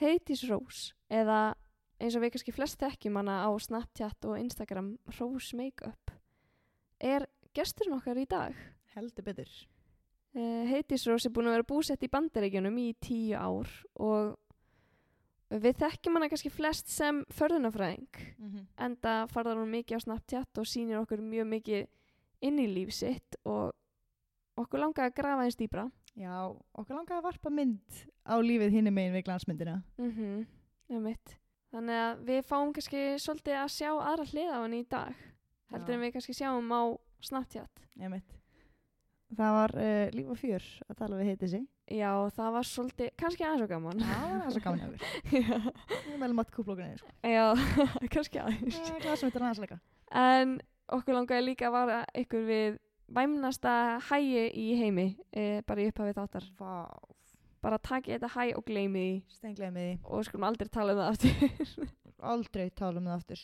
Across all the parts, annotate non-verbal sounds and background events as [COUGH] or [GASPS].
Heitis Rós eða eins og við kannski flest þekkjum hana á Snapchat og Instagram Rós Makeup er gesturinn okkar í dag. Heldur betur. Uh, Heitis Rós er búin að vera búsett í bandaríkjunum í tíu ár og við þekkjum hana kannski flest sem förðunafræðing Mm -hmm. enda farðar hún mikið á Snapchat og sýnir okkur mjög mikið inn í líf sitt og okkur langaði að grafa eins dýbra. Já, okkur langaði að varpa mynd á lífið hinni megin við glansmyndina. Mhm, mm Þannig að við fáum kannski svolítið að sjá aðra hlið á henni í dag heldur Já. en við kannski sjáum á Snapchat. Ég mitt. Það var uh, líf og fjör að tala við heiti sig. Já, það var svolítið, kannski aðeins og gaman. Það var það svo gaman hjá. [LAUGHS] Já, Við meðlum átt kúplókunni, sko. Já, [LAUGHS] kannski aðeins. Eh, Glansmyndir aðeins leika. En okkur langaði líka að vara ykkur við væmnasta hægi í heimi, e, bara í upphafið þáttar. Vá, Bara takið þetta hæ og gleymið því stenglega með því. og skulum aldrei tala um það aftur. [LAUGHS] Aldrei tala um það aftur.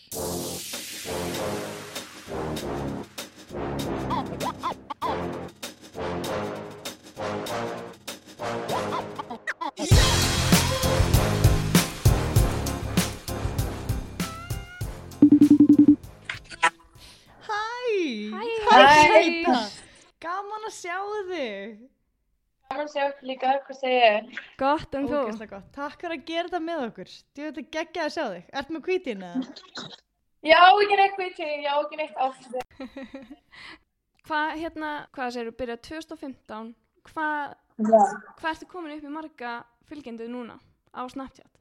Hæ! Hæ! Gaman að sjá þig! Gaman að sjá ykkur líka, hvað segir ég? Gott en þú. Ógeðslega gott. Takk fyrir að gera þetta með okkur. Þú veit að geggja að sjá þig. Ertu með kvítin eða? Já, ekki neitt til, já, ekki neitt áfæðið. [LAUGHS] Hvað, hérna, hvað segir þú, byrjað 2015, hvað, hvað ertu komin upp í marga fylgjendur núna á Snapchat?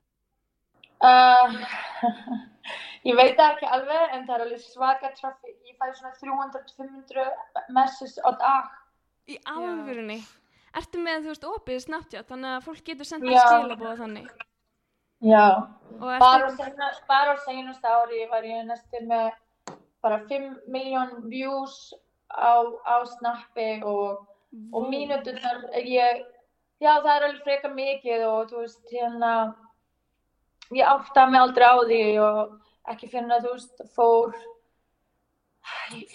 Uh, [LAUGHS] ég veit það ekki alveg, en það er alveg svaka traffic. Ég fæ svona 300-500 messages á dag. Í alvörunni? Ertu með, þú veist, opið Snapchat, þannig að fólk getur sendið Já. skilabóða þannig? Já. Bara á ertu, seinast ári var ég næstu með bara 5 miljón views á, á snappi og og mínúturnar ég, já það er alveg freka mikið og þú veist hérna ég átta mig aldrei á því og ekki finna þú veist fór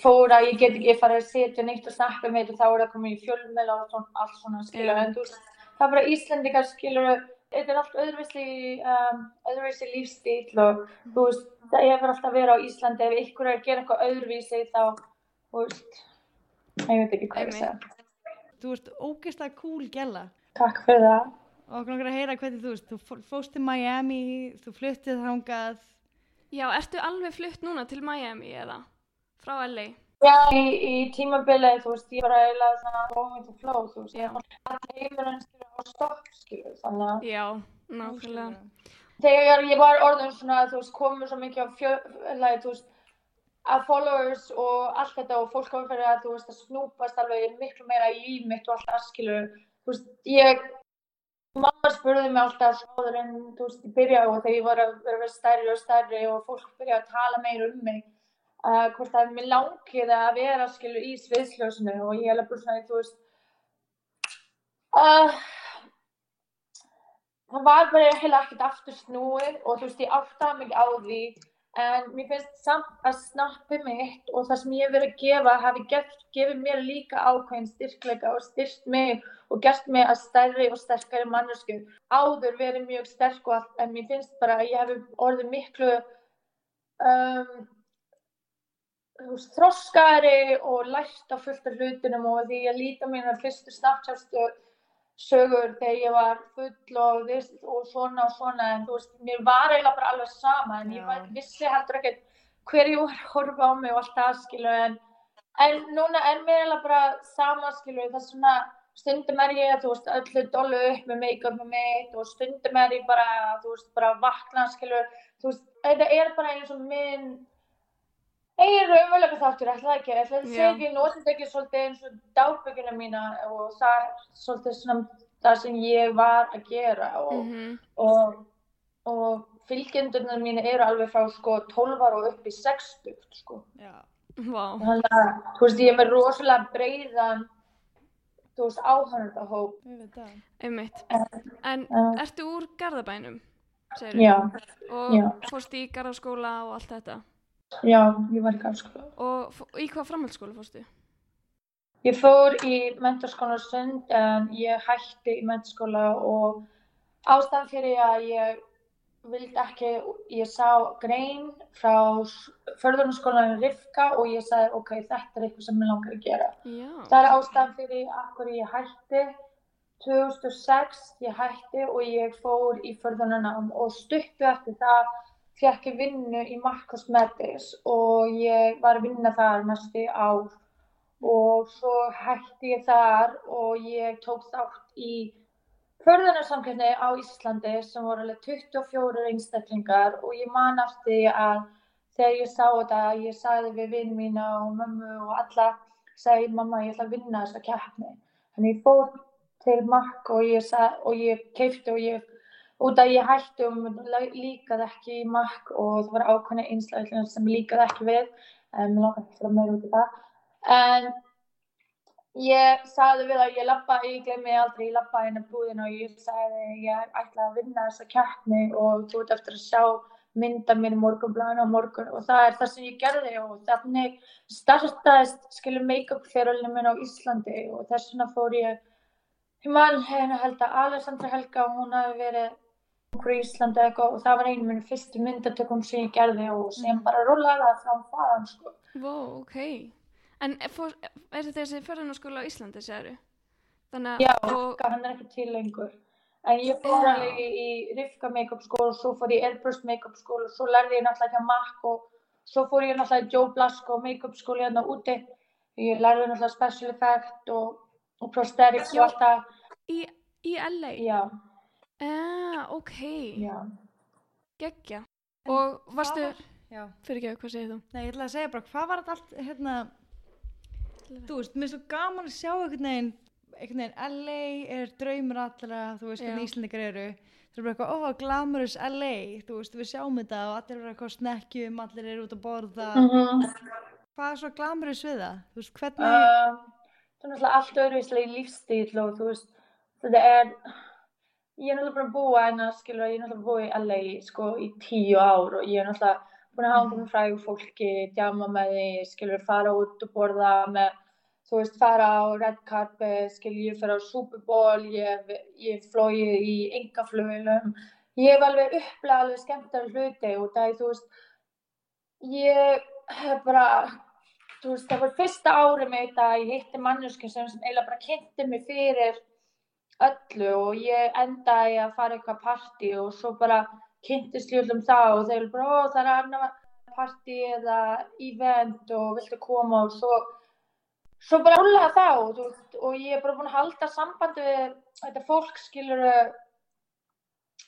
fór að ég get ekki farið að setja neitt og snakka með þetta þá er það komið í fjölmjöl og svona, allt svona skilur en þú veist það er bara Íslandikar skilur þetta er allt öðruvísli um, öðruvísli lífstíl og þú veist það hefur alltaf verið á Íslandi ef ykkur er að gera eitthvað öðruvísi þá þú veist ég veit ekki hvað ég segja Þú ert ógeðslega cool gæla. Takk fyrir það. Og okkur langar að heyra hvernig þú veist. Þú fó- fórst til Miami, þú fluttið þangað. já, ertu alveg flutt núna til Miami eða? Frá LA? Já, í, í tímabilið, þú veist, ég bara eiginlega svona going with the flow, þú veist, Já. það heimur hann skilur á stopp, skilur, þannig að Já, nákvæmlega. þegar ég var orðin svona, þú veist, komur svo mikið á fjölaði, þú veist, að followers og allt þetta og fólk komur fyrir að, þú veist, að snúpast alveg miklu meira í líf mitt og allt það, skilur, þú veist, ég, mamma spurði mig alltaf áður en, þú veist, ég byrjaði og þegar ég var að vera stærri og stærri og fólk byrjaði að tala meira um mig, uh, hvort að mér langið að vera skilur í sviðsljósinu og ég er alveg svona, þú veist uh, það var bara heila ekkert aftur snúið og þú veist ég áttaði mig á því en mér finnst samt að snappi mitt og það sem ég hef verið að gefa hafi gert, gefið mér líka ákveðin styrkleika og styrkt mig og gert mig að stærri og sterkari mannesku áður verið mjög sterk og allt en mér finnst bara að ég hef orðið miklu um, þroskari og lært á fullt af hlutunum og því ég líta mínar fyrstu Snapchat sögur þegar ég var full og, þess, og svona og svona en þú veist, mér var eiginlega bara alveg sama en ég Já. var, vissi heldur ekkert hver ég var að horfa á mig og allt það skilu en, en núna er mér eiginlega bara sama skilu það er svona stundum er ég, þú veist, öllu dollu upp með make-upið mitt og stundum er ég bara, þú veist, bara vakna skilu, þú veist, þetta er bara eins og minn eigin raunverulega þáttur, ætla það ekki, ætla það Já. segja ekki, notið ekki svolítið eins og dábökuna mína og það er svolítið svona það sem ég var að gera og, Mhm. og, og fylgjendurna mín eru alveg frá sko 12 ára og upp í 60 sko. Já. Vá. Þannig að, þú veist, ég er með rosalega breiðan, þú veist, áhörndahóp. Ég veit það. Einmitt. En Já. ertu úr Garðabænum? segirðu? Já, Og Já. fórst í Garðaskóla og allt þetta? Já, ég var í garðskóla. Og í hvað framhaldsskóla fórstu? Ég fór í mentaskóla Sund en ég hætti í mentaskóla og ástæðan fyrir að ég vildi ekki, ég sá grein frá förðunarskólanum Rifka og ég sagði ok, þetta er eitthvað sem ég langar að gera. Já. Það er ástæðan fyrir að hverju ég hætti 2006, ég hætti og ég fór í förðunarnám og stuppi eftir það fekk ég vinnu í Marcos Medis og ég var að vinna þar næstu ár og svo hætti ég þar og ég tók þátt í förðunarsamkjöfni á Íslandi sem voru alveg 24 einstaklingar og ég man því að þegar ég sá þetta, ég sagði við vinn mína og mömmu og alla, sagði mamma ég ætla að vinna þessa keppni. Þannig ég fór til makk og ég, ég keipti og ég, út að ég hætti og líkaði ekki í makk og það var ákveðna einstaklingar sem líkaði ekki við, mér langar ekki að meira út í það. En Ég sagði við að ég lappa, ég glemmi aldrei, ég lappa inn á búðina og ég sagði ég ætla að vinna þessa keppni og þú ert eftir að sjá mynda mér í morgunblæðinu á morgun og það er það sem ég gerði og þannig startaðist skilur make-up fyrirlinu minn á Íslandi og þess vegna fór ég, ég man held að Alessandra Helga og hún hafi verið í Íslandi eitthvað og það var einu minn fyrstu myndatökum sem ég gerði og sem bara rúlaði það fram faðan sko. Vó, ok. En fór, er þetta þessi förðunarskóla á Íslandi, segir þú? Já, og, hann er ekki til lengur. En ég fór alveg í, í Rifka make-up skóla og svo fór ég í Airburst make-up skóla og svo lærði ég náttúrulega ekki að makk og svo fór ég náttúrulega í Joe Blasco make-up skóla hérna úti. Ég lærði náttúrulega special effect og, og prosthetics og allt það. í, í LA? Já, Ah, ok. já. Geggja. En Og varstu, var- Já, fyrir ekki, hvað segir þú? nei, ég ætla að segja bara, hvað var þetta allt, hérna, þú veist, mér er svo gaman að sjá einhvern veginn, einhvern veginn, LA er draumur allra, þú veist, hvernig Íslandingar eru. Það er bara eitthvað, ó, glamurous LA, þú veist, við sjáum þetta og allir eru eitthvað snekkjum, allir eru út að borða. Mm Hvað er svo glamurous við það? Þú veist, hvernig, Uh, það er náttúrulega allt öðruvíslega í lífstíl og þú veist, þetta er, ég er náttúrulega búin að búa hérna, skilur, ég er náttúrulega búin í LA, sko, í tíu ár og ég er náttúrulega búin að hanga með frægu fólki, djama með því, skilur, fara út og borða með, þú veist, fara á red carpet, skilur, ég fer á Super Bowl, ég, ég flói í engaflugilum, ég hef alveg upplegað alveg skemmtilega hluti og það er, þú veist, ég hef bara, þú veist, það var fyrsta árið mitt að ég hitti mannsku sem, sem eiginlega bara kynnti mig fyrir öllu og ég endaði að fara eitthvað partí og svo bara kynntist ég öllum það og þeir eru bara, ó það er annar partí eða event og viltu koma? Og svo, svo bara rúlaði það og, og ég er bara búin að halda sambandi við þetta fólk skilur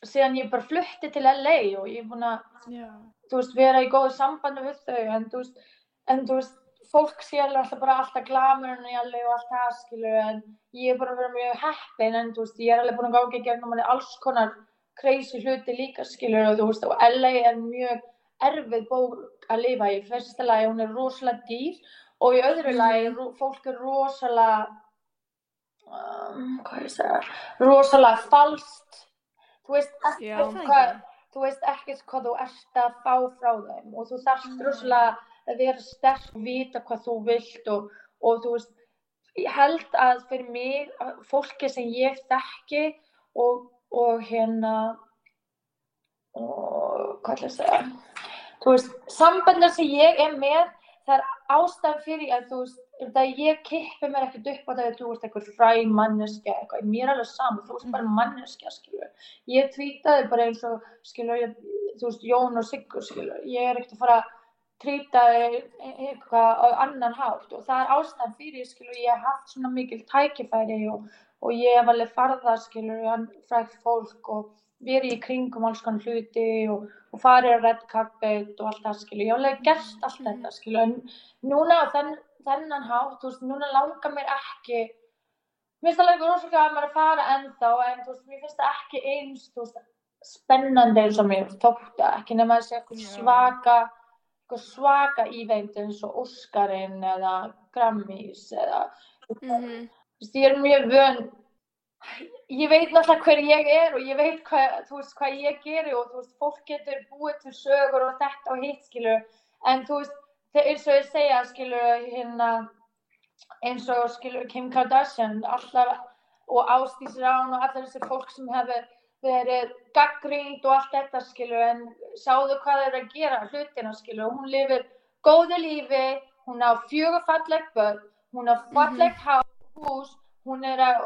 síðan ég bara flutti til LA og ég er búin að já, þú veist, vera í góðu sambandi við þau, en þú veist, en þú veist, fólk sér alltaf bara alltaf glamurinn í og allt það, skilur, en ég er bara verið mjög heppin, en þú veist, ég er alveg búin að gáði gegnum manni alls konar crazy hluti líka, skilur, og þú veist, og LA er mjög erfið bók að lifa í, fyrsta lagi, hún er rosalega dýr, og í öðru lagi, ro- fólk er rosalega, um, hvað ég segja, rosalega falskt, þú veist, er það hvað, þú veist ekkert hvað þú ert að fá frá þeim og þú þarft Mm. rosalega að vera sterk og vita hvað þú vilt og, og þú veist, ég held að fyrir mig, fólki sem ég þekki og, og hérna og hvað ætla ég að segja? Þú veist, sambandar sem ég er með það er ástæðan fyrir að þú veist, það ég kippi mér ekkert upp á það að þú ert eitthvað fræ manneskja eitthvað, mér er alveg saman, þú veist bara manneskja skilur, ég tweetaði bara eins og skilur, ég, þú veist, Jón og Siggur skilur, ég er ekkert að fara trýta eitthvað á annan hátt og það er ástæðan fyrir skilur, ég hef haft svona mikil tækifæri og, og ég hef alveg farða frækt fólk og verið í kringum alls konar hluti og, og farið á red carpet og allt það skilur, ég hef alveg gert allt þetta skilur, en núna þenn, þennan hátt, veist, núna langar mér ekki mér finnst alveg rosalega gaman að fara ennþá, en veist, mér finnst það ekki eins, veist, spennandi eins og mér það, ekki nema eitthvað Já. svaka eitthvað svaka event eins og Óskarinn eða Grammys eða, þú veist, ég er mjög vön ég veit náttúrulega hver ég er og ég veit hvað, þú veist, hvað ég geri og veist, fólk getur búið til sögur og þetta og hitt, skilur, en þú veist, þegar eins og ég segja, skilur, hérna, eins og, skilur, Kim Kardashian, alltaf, og Ásdís Rán og allar þessi fólk sem hefur verið gaggrínt og allt þetta skilur en sjáðu hvað þeir eru að gera hlutina skilur hún lifir góðu lífi hún á fjögur falleg börn hún á falleg mm -hmm. hús hún er að,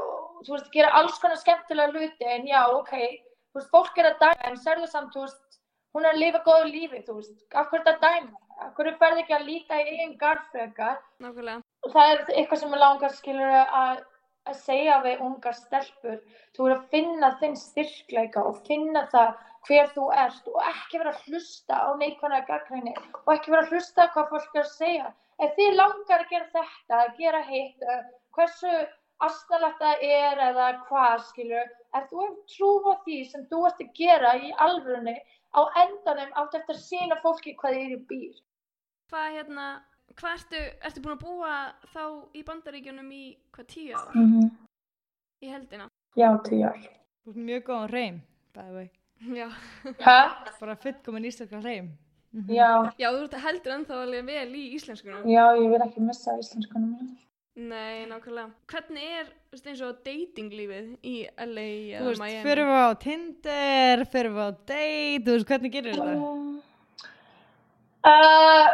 þú veist, gera alls konar skemmtilega hluti en já, ok þú veist, fólk er að dæma en serðu samt, þú veist hún er að lifa góðu lífi, þú veist af hverju þetta dæma, af hverju ferði ekki að líta í einn garðfrekar Nákvæmlega. það er eitthvað sem er langar skilur að að segja við ungar stelpur þú er að finna þinn styrkleika og finna það hver þú ert og ekki vera að hlusta á neikvæmlega gaggrinni og ekki vera að hlusta hvað fólk er að segja. Ef þið langar að gera þetta, að gera hitt hversu astanlegt það er eða hvað skilur ef þú hefur trú á því sem þú ert að gera í alvörunni á endanum átt eftir að sína fólki hvað þið eru býr. Hvað hérna hvað ertu, ertu búin að búa þá í bandaríkjunum í hvað tíu ára mm -hmm. í heldina? Já, tíu ár Þú ert mjög góðan reym, bæði vei Já, Hæ? Bara fullkomin íslenska reym Mhm. Já, já þú ert heldur ennþá alveg vel í íslenskunum já, ég vil ekki missa íslenskunum mínu. Nei, nákvæmlega Hvernig er, þú veist, eins og datinglífið í LA Þú eða veist, Miami? fyrir við á Tinder, fyrir við á date, þú veist, hvernig gerir þetta? Uh,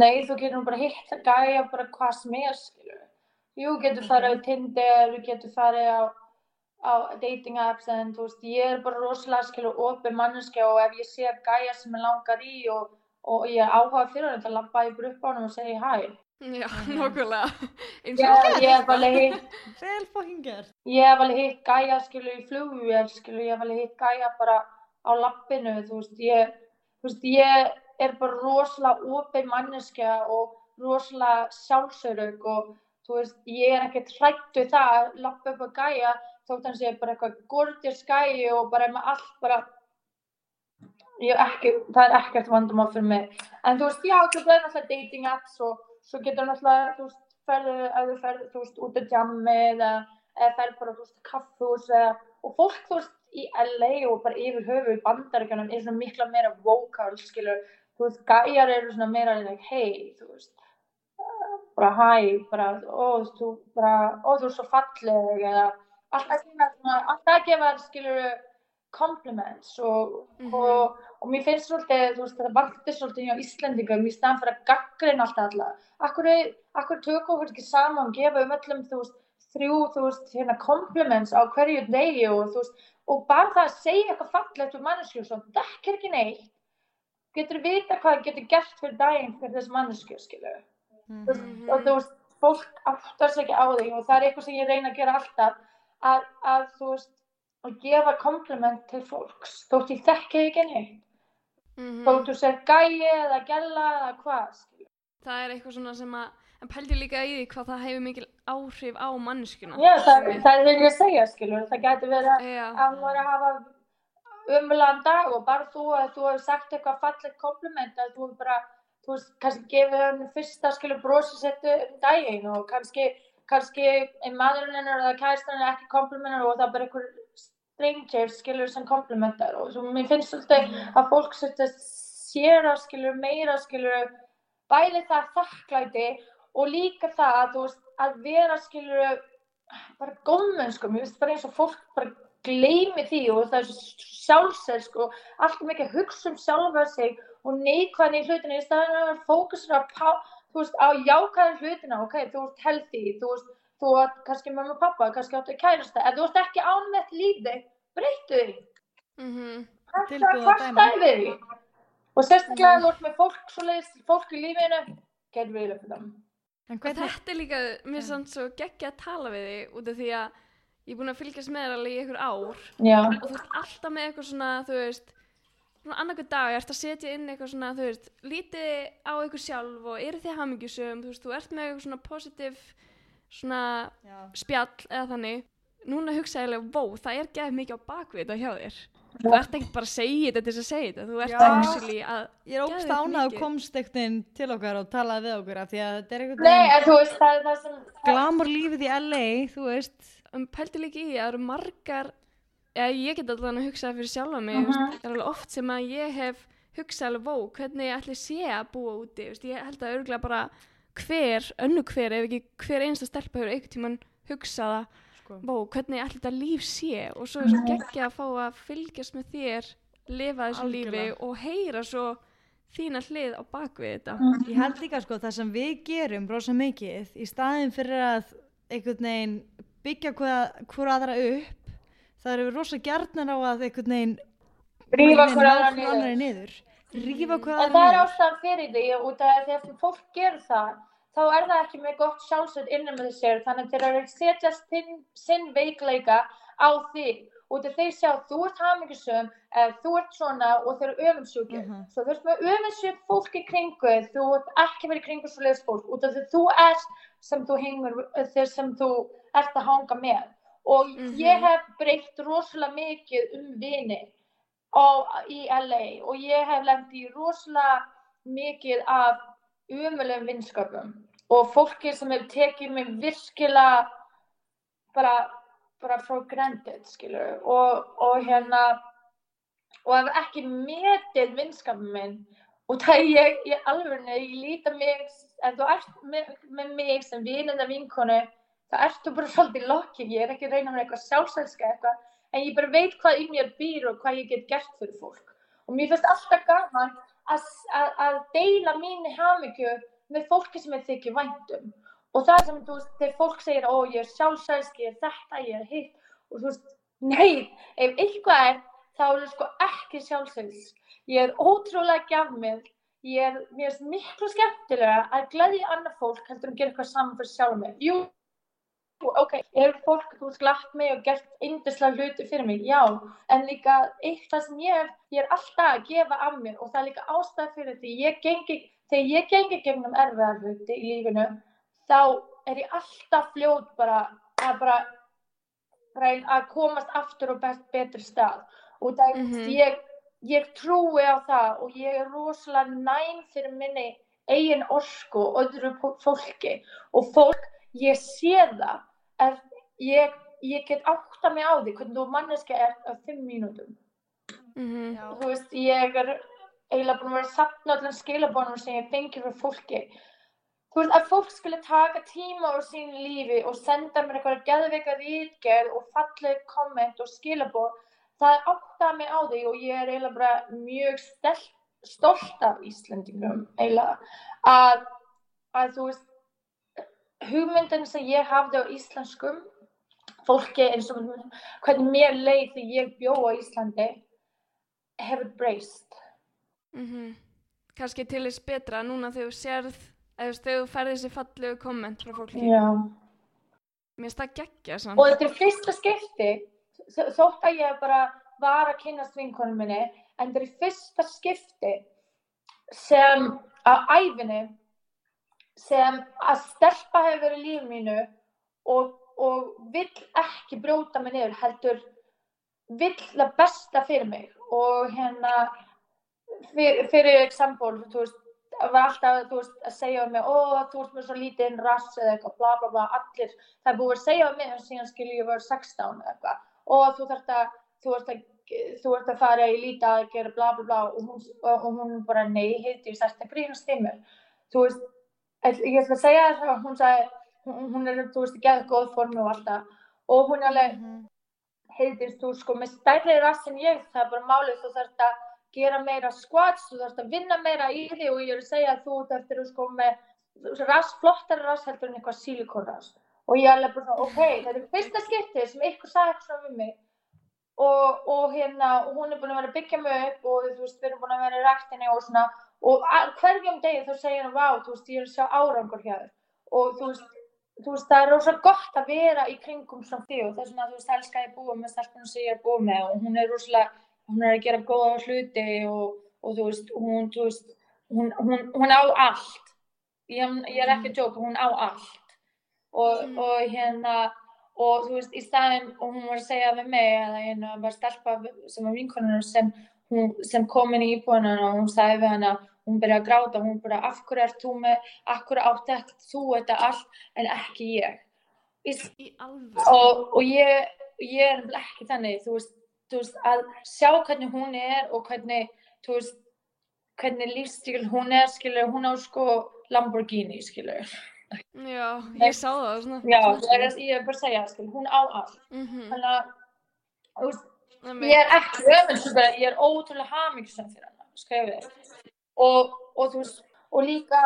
nei, þú getur nú bara hitt að gæja bara hvað sem er, skilur. Jú, getur farið á Tinder, þú getur farið á, á dating apps en þú veist, ég er bara rosalega, skilur, opið manneskja og ef ég sé að gæja sem ég langar í og, og ég er áhugað fyrir hann, þá lappa ég bara upp á hann og segja hæ. Já, nákvæmlega Eins Ég, hef alveg hitt, gert. ég hef alveg hitt gæja, skilur, í flugvél, skilur, ég hef alveg hitt gæja bara á lappinu, þú veist, ég, þú veist, ég er bara rosalega opið manneskja og rosalega sjálfsörug og þú veist, ég er ekkert hrætt við það að lappa upp að gæja þótt hans ég er bara eitthvað gorgeous gæji og bara með allt bara er ekki, það er ekkert vandamál fyrir mig. En þú veist, já, þú veist, það er náttúrulega dating apps og svo getur náttúrulega, þú veist, ferðu, ef þú ferðu, þú veist, út að jammi eða, eða ferðu bara, þú veist, kaffhús eða, og fólk, þú veist, í LA og bara yfir höfu í bandaríkjunum er svona mikla meira vocal, skilur, þú veist, gæjar eru svona meira, like, hei, þú veist, uh, bara hæ, bara, ó, þú, bara, ó, þú er svo falleg, eða, alltaf að alltaf að gefa, skilur, compliments og, Mhm. og, og mér finnst svolítið, þú veist, það vantir svolítið hjá Íslendingum í staðan fyrir að gaggrina alltaf alla. Akkur, akkur tökum við ekki saman og gefa um öllum, þú veist, þrjú, þú veist, hérna compliments á hverju degi og þú veist, og bara það að segja eitthvað fallegt um mannesku, svo dekkir ekki neitt, getur vita hvað það getur gert fyrir daginn fyrir þessi mannesku. Þú veist, Mhm. og þú veist, fólk áttar sig ekki á því og það er eitthvað sem ég reyna að gera alltaf að, að þú veist, að gefa kompliment til fólks þótt ég þekki ekki neitt Mhm. þótt þú sér gæi eða gæla eða hvað skilur. Það er eitthvað svona sem að en pældi líka í því hvað það hefur mikil áhrif á manneskuna Já, það, það vil ég segja skilur það gæti verið að að umvölan dag og bara þú að þú hefur sagt eitthvað fallegt kompliment að þú hefur bara þú veist, kannski gefið hann fyrsta skilur brosi settu um daginn og kannski kannski er maðurinn hennar eða kæristan er ekki komplimentar og það er bara einhver stranger skilur sem komplimentar og svo mér finnst svolítið að fólk svolítið sér að skilur meira skilur bæði það þakklæti og líka það að þú veist að vera skilur bara góðmennsku, mér finnst bara eins og fólk bara gleymi því og það er sjálfselsk og allt mikið að hugsa um sjálfa sig og neikvæðin í hlutinu í staðinu að fókusra á, pá- þú veist, á jákvæðin hlutina, ok, þú ert healthy, þú veist, þú ert kannski mamma og pappa, kannski áttu kærasta, ef þú ert ekki ánvett lífið, breyttu því, mhm, Tilbúið að hvað stæði því? Og sérstaklega þú ert með fólk svo leiðist, fólk í lífinu, get rid of them. En Og hvernig, þetta er líka, mér er samt svo geggja að tala við þig út af því að ég er búin að fylgjast með þér alveg í einhver ár. Já, og þú ert alltaf með eitthvað svona, þú veist svona annarkur dag, ert að setja inn eitthvað svona, þú veist, lítið á eitthvað sjálf og eru þið hamingjusum, þú veist, þú ert með eitthvað svona positiv svona já, spjall eða þannig. Núna hugsa ég alveg, vó, það er gefið mikið á bakvið þetta hjá þér. Þú ert ekkert bara að segja þetta til þess að segja þetta. Þú ert actually að ég er ógst ánað að komst ekkert til okkar og talaði við okkur af því að þetta er einhvern nei, þú veist, það er það sem, glamur lífið í LA, þú veist um, pælti líka í að það eru margar eða ég get allan að hugsa fyrir sjálfa mig Mhm. mm það er alveg oft sem að ég hef hugsað alveg, vó, hvernig ég ætli sé að búa úti veist, ég held að örgulega bara hver, önnu hver ef ekki hver einsta stelpa hefur einhvern tímann hugsaða sko. Vó, hvernig allir þetta líf sé og svo er svo geggja að fá að fylgjast með þér lifa þessu lífi Algjörlega. og heyra svo þína hlið á bakvið þetta Ég held líka sko það sem við gerum rosa mikið í staðin fyrir að einhvern veginn byggja hvað aðra upp það eru við rosa gjarnar á að einhvern veginn Rífa hver aðra niður. niður. Rífa hvað En aðra það er niður. ástæðan fyrir því út af því að fólk gerir það þá er það ekki með gott sjálfsveit innan með sér þannig að þeir eru að setja sinn, sinn veikleika á þig út af þeir sjá þú ert hamingjusum eða þú ert svona og þeir eru öfundsjúkir Mhm. svo þú ert með öfundsjúk fólk í kringu þú ert ekki verið kringu svo leiðs fólk út af því þú ert sem þú hengur þeir sem þú ert að hanga með og Mhm. ég hef breytt rosalega mikið um vini á, í LA og ég hef lent í rosalega mikið af umulegum vinskapum og fólki sem hefur tekið mig virkilega bara, bara frá granted skilur og, og hérna og hef ekki metið vinskapum minn og það ég, ég alveg ég líta mig, ef þú ert með, með mig sem vin eða vinkonu það ertu bara [LAUGHS] svolítið lokki ég er ekki að reyna með eitthvað sjálfsælska eitthvað en ég bara veit hvað í mér býr og hvað ég get gert fyrir fólk. Og mér finnst alltaf gaman að, deila mínu hamingju með fólki sem ég þykir væntum og það sem þú veist, þegar fólk segir ó ég er sjálfsælsk, ég er þetta, ég er hitt. Og þú veist, nei, ef eitthvað er þá er það sko ekki sjálfsælsk ég er ótrúlega gjafmið ég er, mér finnst miklu skemmtilega að gleðja annað fólk heldur en gera eitthvað saman fyrir sjálf mig jú, ok, hefur fólk þú veist glatt mig og gert yndislega hluti fyrir mig, já, en líka eitthvað sem ég, hef- ég er alltaf að gefa af mér og það er líka ástæð fyrir því ég gengi, þegar ég gengi gegnum erfiðar hluti í lífinu þá er ég alltaf fljót bara að bara reyna að komast aftur og bet, betri stað og það er Mhm. ég, ég trúi á það og ég er rosalega næm fyrir minni eigin orku og öðru fó- fólki og fólk, ég sé það að ég, ég get átta mig á því hvernig þú manneska er á fimm mínútum mm Já. þú veist, ég er eiginlega búin að vera að sapna allan skilabónum sem ég fengi frá fólki þú veist, að fólk skulle taka tíma úr sín lífi og senda mér eitthvað geðveika rítgerð og falleg komment og skilabóð það áttaði mig á því og ég er eiginlega bara mjög stelt, stolt af Íslandingum eiginlega að, að þú veist hugmyndin sem ég hafði á íslenskum fólki eins og hvernig mér leið þegar ég bjó á Íslandi hefur breyst -hmm. kannski til þess betra núna þegar þú sérð eða þú færði þessi fallegu komment frá fólki Já. mér finnst það geggja samt. og þetta er fyrsta skipti þótt að ég bara var að kynast vinkonum minni en þetta er fyrsta skipti sem á æfinni sem að stelpa hefur verið í lífið mínu og, og vill ekki brjóta mig niður heldur vill það besta fyrir mig og hérna fyrir, fyrir eksempel þú veist var alltaf veist, að segja um mig ó þú ert með svo lítinn rass eða eitthvað bla bla bla allir það er búið að segja um mig en síðan skilur ég var 16 eða eitthvað. Og þú þarft að þú ert að þú ert að fara í líta að gera bla bla bla og hún, og hún bara nei heiti ég sætt að grínast í mér? Þú veist ég ætla að segja það að hún sagði hún, hún er þú veist ekki að góð formi og alltaf. Og hún er alveg heiðist þú sko með stærri rass en ég það er bara málið þú þarft að gera meira squats, þú þarft að vinna meira í því og ég er að segja að þú þarft að sko með rass, flottari rass heldur en eitthvað sílikonrass og ég er alveg bara svona, ok, þetta er fyrsta skiptið sem ykkur sagði eitthvað svona við mig. Og, og hérna, og hún er búin að vera að byggja mig upp og þú veist, við erum búin að vera í ræktinni og svona, og hverjum degi þá segir hann, vá, þú veist, ég er að sjá árangur hjá þér. Og þú veist, þú veist, það er rosa gott að vera í kringum svona því og þess vegna, þú veist, elska ég búa með stelpunum sem ég er búa með og hún er rosalega, hún er að gera góða hluti og, og þú veist, hún, þú veist, hún, hún, hún á allt. Ég, ég er ekki að djóka, hún á allt. Og, Mm. og hérna, og þú veist, í staðinn, og hún var að segja við mig, að hérna var stelpa sem var vinkonur sem, sem kom inn í íbúinu og hún sagði við hana, hún byrjaði að gráta, hún bara, af hverju ert þú með, af hverju átti ekki þú þetta allt en ekki ég. Í, og, og ég, ég er ekki þannig þú veist, veist, að sjá hvernig hún er og hvernig veist, hvernig lífstíl hún er skilur, hún á sko Lamborghini skilur Já, ég sá það svona. Já, ég er, ég er bara að segja, skil, hún á allt. Mhm, Þannig að, þú veist, ég er ekki öfundsjúkar, ég er ótrúlega hamingjusam fyrir hana, skrifið þér. Og, og þú veist, og líka,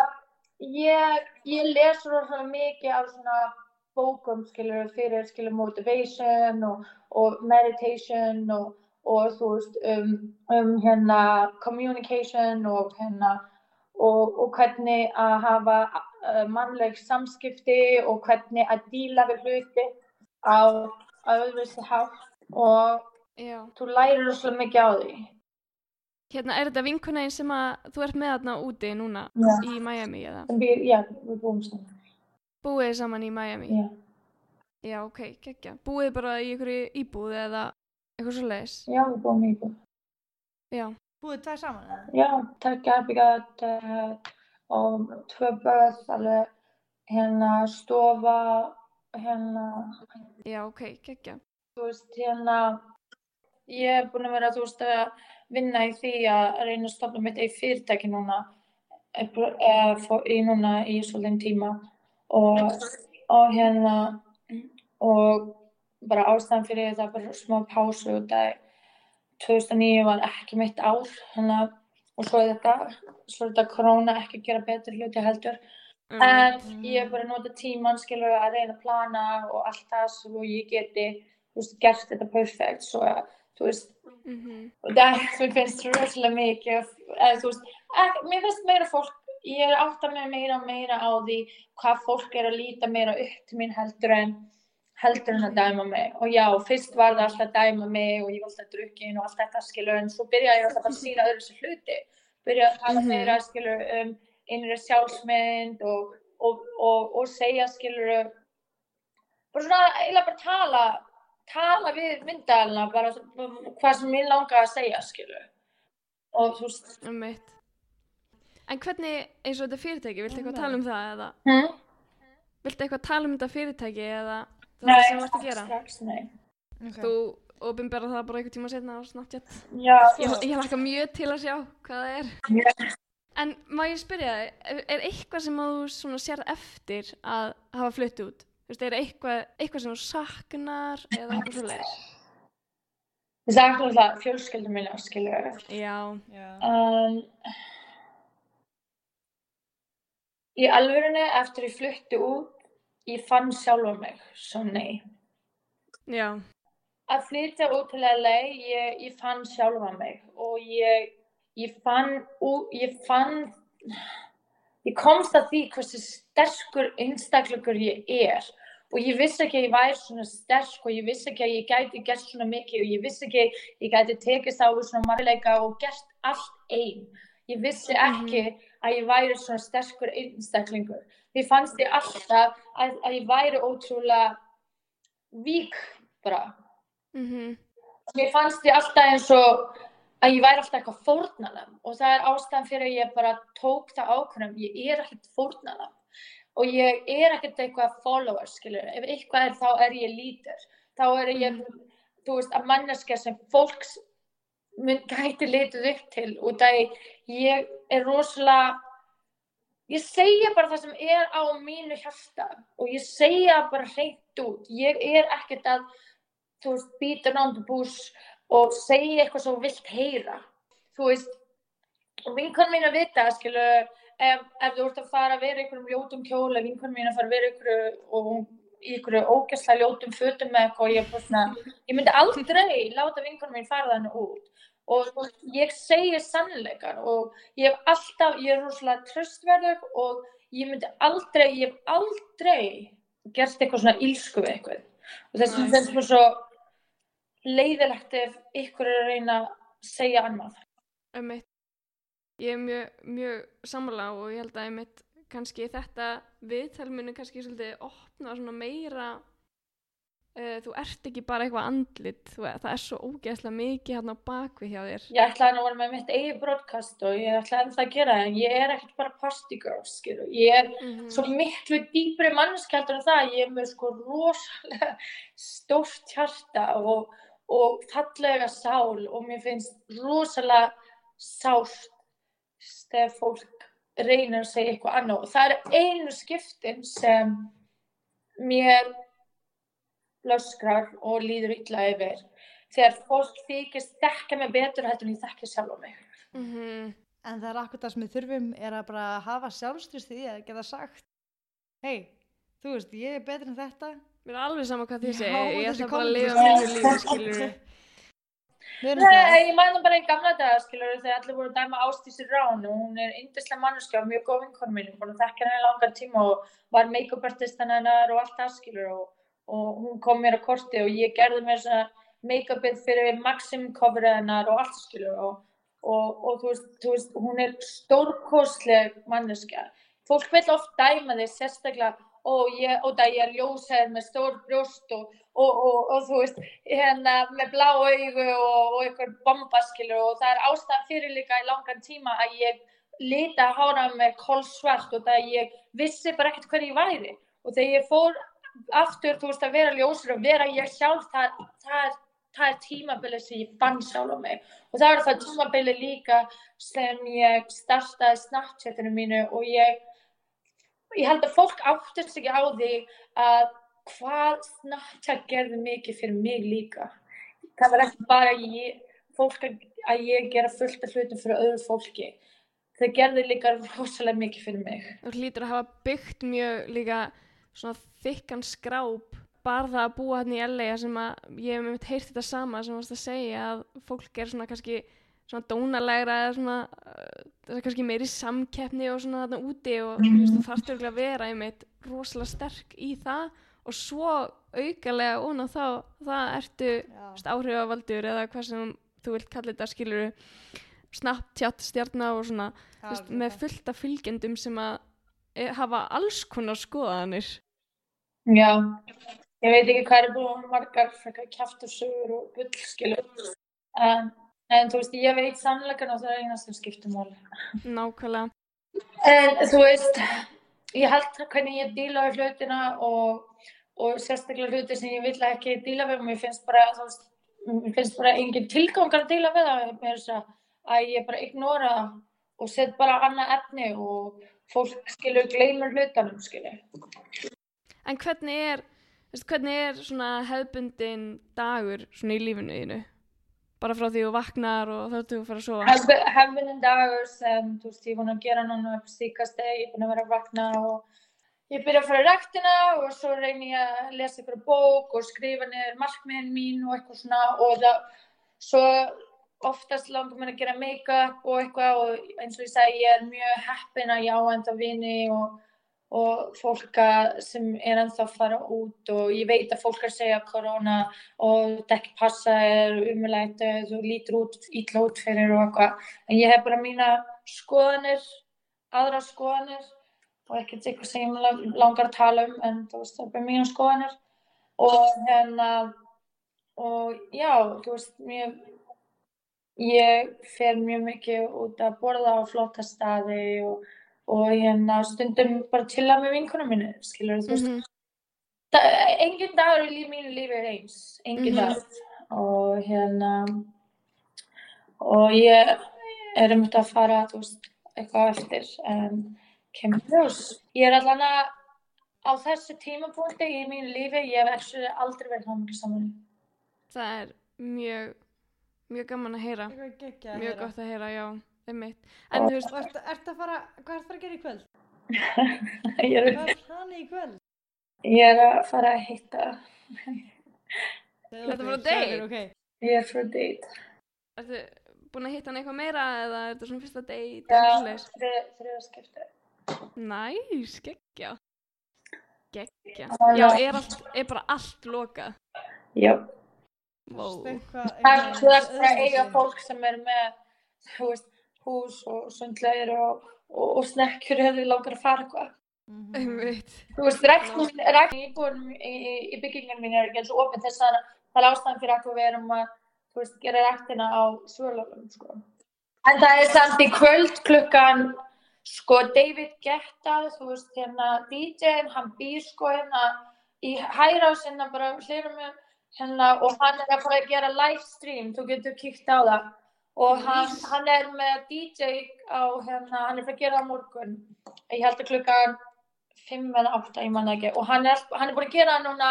ég, ég les rosalega mikið af svona bókum, skilur, fyrir, skilur, motivation og, og meditation og, og þú veist, um, um hérna communication og hérna, og, og hvernig að hafa uh, mannleg samskipti og hvernig að díla við hluti á, öðruvísi hátt og Já. þú lærir rosalega mikið á því. Hérna, er þetta vinkunæðin sem að þú ert með þarna úti núna Já. í Miami eða? Já, við búum saman. Búið þið saman í Miami? Já. Já, ok, geggja. Búið þið bara í einhverju íbúð eða eitthvað svo leiðis? Já, við búum í búið. Já. Búið tvær saman eða? Já, takk erbyggat uh, og tvö börð, alveg hérna stofa, hérna, Já, ok, geggja. þú veist, hérna, ég er búin að vera, þú veist, að vinna í því að reyna að stopna mitt eigi fyrirtæki núna, eða í núna í svolítinn tíma og, og hérna, og bara ástæðan fyrir þetta bara smá pásu út að 2009 var ekki mitt ár hérna, og svo er þetta er þetta korona ekki gera betur hluti heldur Mm. en ég er bara að nota tímann skilur að reyna að plana og allt það svo ég geti veist, gert þetta perfekt svo að veist Mhm. og það finnst rosalega mikið eða veist, ek, mér finnst meira fólk ég er átt að með meira og meira á því hvað fólk er að líta meira upp til mín heldur en heldur en að dæma mig og já, fyrst var það alltaf að dæma mig og ég var alltaf drukkin og allt þetta skilur en svo byrjaði ég alltaf að sína öðru sér hluti byrjaði að tala Mhm. meira skilur um innri sjálfsmynd og, og, og, og segja skilur bara svona, eiginlega bara tala tala við myndalina bara hvað sem ég langar að segja skilur og þú veist Um mitt. En hvernig, eins og þetta fyrirtæki, viltu eitthvað tala um það eða? hm? Viltu eitthvað tala um þetta fyrirtæki eða það Nei, sem þú ert að gera? strax, nei Okay. Þú opinbera það bara einhver tíma setna á Snapchat. Já, Ég, ég hlakka mjög til að sjá hvað það er. Já. En má ég spyrja þig, er, er eitthvað sem þú svona sér eftir að hafa flutt út? Þú veist, er eitthvað, eitthvað sem þú saknar eða eitthvað svo leiðis? Ég sagði alltaf fjölskyldum minna, skilur Já, Já. Um, í alvörunni eftir ég flutti út, ég fann sjálfa mig, svo nei. já, Að flytja út til LA, ég, ég fann sjálfa mig og ég, ég fann, ú- ég fann, ég komst að því hversu sterkur einstaklingur ég er og ég vissi ekki að ég væri svona sterk og ég vissi ekki að ég gæti gert svona mikið og ég vissi ekki að ég gæti tekist á svona margileika og gert allt einn. Ég vissi ekki að ég væri svona sterkur einstaklingur. Mér fannst ég alltaf að, að ég væri ótrúlega vík bara. mhm, Mér fannst ég alltaf eins og að ég væri alltaf eitthvað fórnanam og það er ástæðan fyrir að ég bara tók það ákvörðum. Ég er ekkert fórnanam og ég er ekkert eitthvað follower, skilur. Ef eitthvað er þá er ég lítur. Þá er ég, þú veist, að manneskja sem fólks gæti litið upp til og það ég er rosalega ég segja bara það sem er á mínu hjarta og ég segja bara hreint út. Ég er ekkert að þú veist, around the bush og segja eitthvað þú vilt heyra. Þú veist og vinkon mín að vita, skilu ef, ef þú ert að fara að vera í einhverjum ljótum kjóla vinkon mín að fara að vera einhverju og hún í einhverju ógæslega ljótum fötum með eitthvað og ég, bara svona, ég myndi aldrei láta vinkon mín fara þannig út og veist, ég segi sannleikar og ég hef alltaf, ég er rosalega tröstverður og ég myndi aldrei, ég hef aldrei gert eitthvað svona ílsku við eitthvað og þess Nice. finnst mér svo leiðilegt ef ykkur er að reyna að segja annað. mitt. Ég er mjög, mjög sammála og ég held að einmitt kannski þetta viðtal muni kannski svolítið opna svona meira uh, þú ert ekki bara eitthvað andlit þú, það er svo ógeðslega mikið hérna á bakvið hjá þér Ég ætlaði að vera með mitt eigi broadcast og ég ætlaði að gera það en ég er ekkert bara party girl, skilu. Ég er Mhm. svo miklu dýpri mannskjaldur en það. Ég er með sko rosalega stórt hjarta og, og fallega sál og mér finnst rosalega sált þegar fólk reynir að segja eitthvað annað og það er einu skiptin sem mér blöskrar og líður illa yfir. Þegar fólk þykist þekka mig betur heldur en ég þekki sjálf á mig. Mhm. En það er akkur það sem við þurfum er að bara hafa sjálfstrist í því að geta sagt hei, þú veist, ég er betur en þetta. Mér er alveg sama hvað þið segir, ég ætla bara að lifa mínu lífi, það Nei, ég mæði bara í gamla daga, skilur, þegar allir voru að dæma Ástísi Rán og hún er yndislega manneskja og mjög góð vinkonu mín, búin að þekka henni langan tíma og var make-up artistan hennar og allt það, skilur, og, og hún kom mér á korti og ég gerði mér svona make-upið fyrir Maxim coverið hennar og allt, skilur, og, og, og þú, veist, þú veist, hún er stórkostleg manneskja. Fólk vil oft dæma þig sérstaklega, og ég, og það er ljósæður með stór brjóst og, og, og, þú veist, hérna með blá augu og, einhver bombaskilur og það er ástæðan fyrir líka í langan tíma að ég lita hára með kolsvart og það ég vissi bara ekkert hvernig ég væri. Og þegar ég fór aftur, þú veist, að vera ljósur og vera ég sjálf, það, það, er, það er tímabilið sem ég fann sjálf á mig. Og það er það tímabilið líka sem ég startaði Snapchatinu mínu og ég ég held að fólk áttur sig ekki á því að hvað Snapchat gerði mikið fyrir mig líka. Það var ekki bara ég, fólk að, að ég gera fullt af hlutum fyrir öðru fólki. Það gerði líka rosalega mikið fyrir mig. Þú hlýtur að hafa byggt mjög líka svona þykkan skráp bara það að búa hann í LA sem að ég hef með heyrt þetta sama sem varst að segja að fólk er svona kannski svona dónalegra eða svona uh, það er kannski meiri samkeppni og svona þarna úti og þú þarfst örugglega að vera einmitt rosalega sterk í það og svo aukalega og þá það ertu Já. áhrifavaldur eða hvað sem þú vilt kalla þetta skilur Snapchat stjarnar og svona þú veist, með fullt af fylgjendum sem að e, hafa alls konar skoðanir Já, ég veit ekki hvað er búin margar frekar kjaftursögur og bullskilur. En, en þú veist, ég veit sannleikan og það er eina sem skiptir máli. nákvæmlega En þú veist, ég held hvernig ég díla við hlutina og, og sérstaklega hluti sem ég vill ekki díla við og mér finnst bara, þú veist, mér finnst bara engin tilgangar að díla við það, mér finnst að, að ég bara ignora og set bara annað efni og fólk skilur gleymur hlutanum skilur. En hvernig er, hvernig er hefbundin dagur í lífinu þínu? Bara frá því þú vaknar og þá þú fyrir að sofa. Hefðinni dagur sem, þú veist, ég er búin að gera núna upp síkast ég er búin að vera að vakna og ég byrja að fara í ræktina og svo reyni ég að lesa ykkur bók og skrifa niður markmiðin mín og eitthvað svona og það, svo oftast langar mér að gera make-up og eitthvað og eins og ég segi, ég er mjög heppin að ég á enda vini og, og fólka sem er ennþá að fara út og ég veit að fólk er að segja korona og ekki passa er umlægt þú lítur út, ítla út fyrir og eitthvað. En ég hef bara mína skoðanir aðra skoðanir og ekkert eitthvað sem ég lang- langar að tala um en þú veist það er bara mína skoðanir. Og hérna og já, þú veist mér ég fer mjög mikið út að borða á flotta staði og, og hérna stundum bara chilla með vinkunum minni skilur þú veist Mhm. Da, engin dagur í líf, mínu lífi er eins, engin Mhm. dagur og hérna og ég er um þetta að fara, þú veist, eitthvað eftir en kemur ljós. Ég er allan að á þessu tímapunkti í mínu lífi, ég hef aldrei verið hámikið saman. Það er mjög, mjög gaman að heyra. Mjög gott að heyra, já, einmitt. En þú veist, ertu, ertu að fara, hvað ertu að fara að gera í kvöld? [LAUGHS] ég, er, Hvað er hann í kvöld? ég er að fara að hitta, á segðu date? okkur, ok. ég er frá date. ertu búin að hitta hann eitthvað meira eða er þetta svona fyrsta date? Já, þriðaskipti. Næs, geggja. Geggja. Já. Er, allt, er bara allt lokað. Já. Eitthvað- Það ert að eiga fólk sem er með, þú veist, hús og sundlegir og, og, og snekkjur hefur langar að fara eitthvað. Mhm. Einmitt. Þú veist, rektin, rektin íbúin í, í, í byggingan mín er ekki eins og opinn þess að það er ástæðan fyrir að við erum að, veist, gera rektina á svörlöfum, sko. En það er samt í kvöld klukkan, sko, David Guetta, þú veist, hérna, DJ-in, hann býr sko hérna í hæra sinna bara hlirum með hérna og hann er að fara að gera livestream, þú getur kíkt á það og hann, hann er með DJ á hérna, hann er fyrir að gera á morgun. Ég held að klukkan 5 eða 8, ég manna ekki. Og hann er, hann er búin að gera núna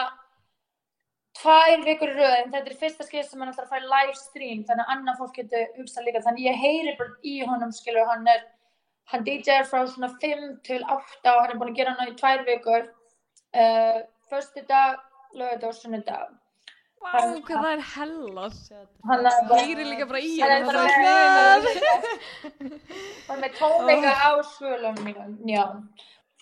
tvær vikur í röð en þetta er fyrsta skil sem hann ætlar að færa live stream þannig að annað fólk getur hugsað líka. Þannig ég heyri bara í honum skilur hann er hann DJ-er frá svona 5 til 8 og hann er búin að gera hann í tvær vikur. Uh, förstu dag, lögðu og sunnudag Vá, hvað það er bara Heyri líka bara í hann er bara það er [LAUGHS] er með tónleika á svölunum mínum, já.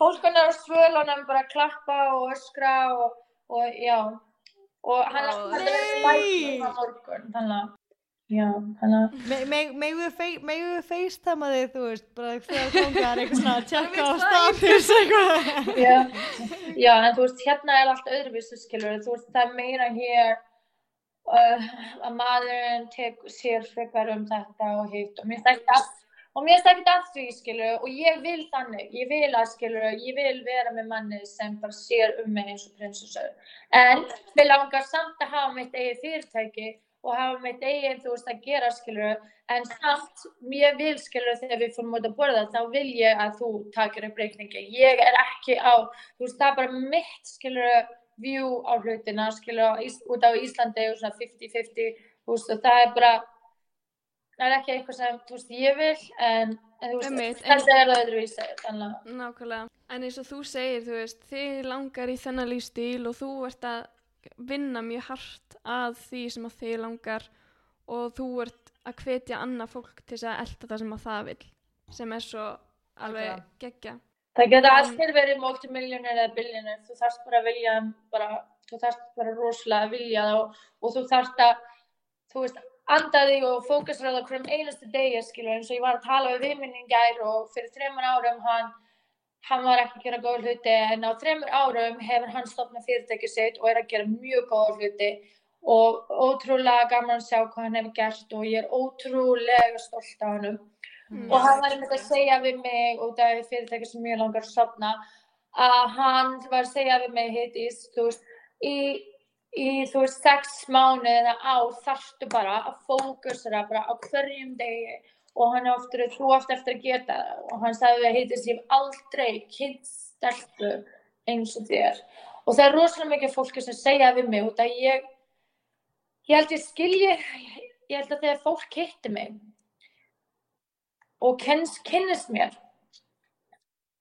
Fólk hann er á svölunum bara klappa og öskra og, og já. Og hann er nei. læknum á morgun þannig að já, þannig að megum við feistama þig, þú veist, bara þegar kongar eitthvað svona að tjekka á status [LAUGHS] eitthvað. Já, já, en þú veist, hérna er allt öðruvísu, skilur, þú veist, það er meira hér að maðurinn tek sér frekar um þetta og hitt. Og mér finnst ekki að, mér því, skilur, og ég vil þannig, ég vil að, skilur, ég vil vera með manni sem bara sér um mig eins og prinsessur, en við langar samt að hafa mitt eigið fyrirtæki og hafa mitt eigið, þú veist, að gera, skilur, en samt, ég vil, skilur, þegar við fórum út að borða, þá vil ég að þú takir upp reikningi. Ég er ekki á, þú veist, það er bara mitt, skilur, view á hlutina, skilur, á út á Íslandi og svona 50-50, þú veist, og það er bara, það er ekki eitthvað sem, veist, ég vil, en, en þetta er það öðruvísi, Nákvæmlega. En eins og þú segir, þú veist, þið langar í þennan lífstíl og þú ert að vinna mjög hart að því sem að þið langar og þú ert að hvetja annað fólk til að elta það sem að það vil, sem er svo alveg Algjörlega. geggja. Það geta allir verið multimilljónir eða biljónir, þú þarfst bara að vilja bara, þú þarfst bara rosalega að vilja það og, og þú þarfst að, þú veist, anda þig og fókusra það hverjum einastu degi, skilur, eins og ég var að tala við viðminni í gær og fyrir þreymur árum hann, hann var ekki að gera góð hluti en á þreymur árum hefur hann stopnað fyrirtæki sitt og er að gera mjög góð hluti og ótrúlega gaman að sjá hvað hann hefur gert og ég er ótrúlega stolt af hann Mm. og hann var einmitt að segja við mig út af fyrirtæki sem mjög langar að sopna að hann var að segja við mig hittis, þú veist, í, í þú veist, sex mánuði eða ár þarftu bara að fókusera bara á hverjum degi. Og hann er oftur, þú oft eftir að geta það. Og hann sagði við hittis, ég hef aldrei kynnt stelpu eins og þér. Og það er rosalega mikið fólki sem segja við mig út af ég ég held ég skilji ég held að þegar fólk hitti mig og kynns, kynnist mér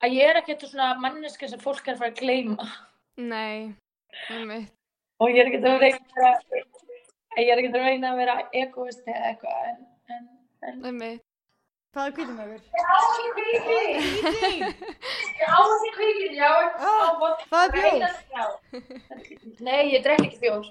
að ég er ekki eitthvað svona manneska sem fólk er að fara að gleyma Nei, einmitt. og ég er ekki að reyna að vera ég er ekki að reyna að vera egoist eða eitthvað en, en, en. Hvað er kvítum ögur? á þessi kvíkin á þessi kvíkin, já Ah, hvað er bjór? Nei, ég drekk ekki bjór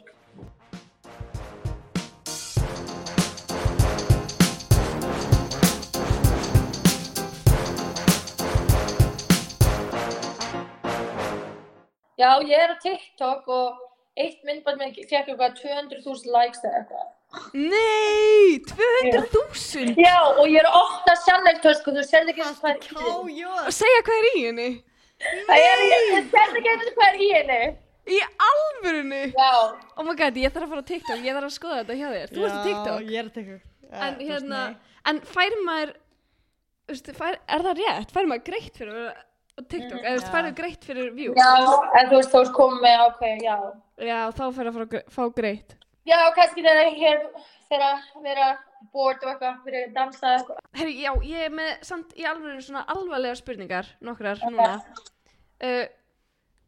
Já, ég er á TikTok og eitt myndband með fekk eitthvað 200.000 likes eða eitthvað. Nei, 200.000! Já, og ég er að opna sannleikstösku, þú sérði ekki hvað er í henni. Kájóð. Og segja hvað er í henni? Það er þú [LAUGHS] sérði ekki hvað er í henni. Í alvörunni? Já, Oh my god, ég þarf að fara á TikTok, ég þarf að skoða þetta hjá þér. Þú ert á TikTok. Já, ég er á TikTok. En veist, hérna, en fær maður, er það rétt? Fær maður greitt fyrir að vera á TikTok? Eða þú veist, færðu greitt fyrir views? já, en þú veist, þú veist komið með ákveð, já. Já, þá fær að fá greitt. Já, kannski þegar ég hér þegar að vera bored og eitthvað, fyrir að dansa eitthvað. Herri, já, ég er með samt í alvörinu svona alvarlega spurningar, nokkrar núna. Uh,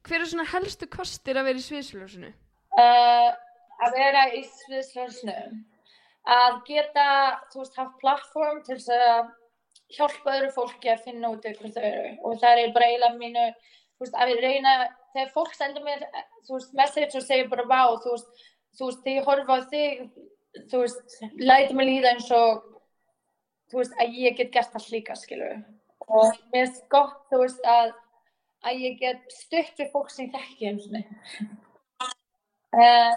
hver er svona helstu kostir að vera í sviðsljósinu? Uh, að vera í sviðslösnu, að geta, þú veist, haft plattform til þess að hjálpa öðru fólki að finna út ykkur þau. Eru og það er bara eiginlega mínu, þú veist, að við reyna, þegar fólk sendur mér, þú veist, message og segir bara vá, þú veist, þú veist, þegar ég horfa á þig, þú veist, læti mig líða eins og, þú veist, að ég get gert allt líka, skilur og mér finnst gott, þú veist, að, að ég get stutt við fólk sem ég þekki eins og Uh,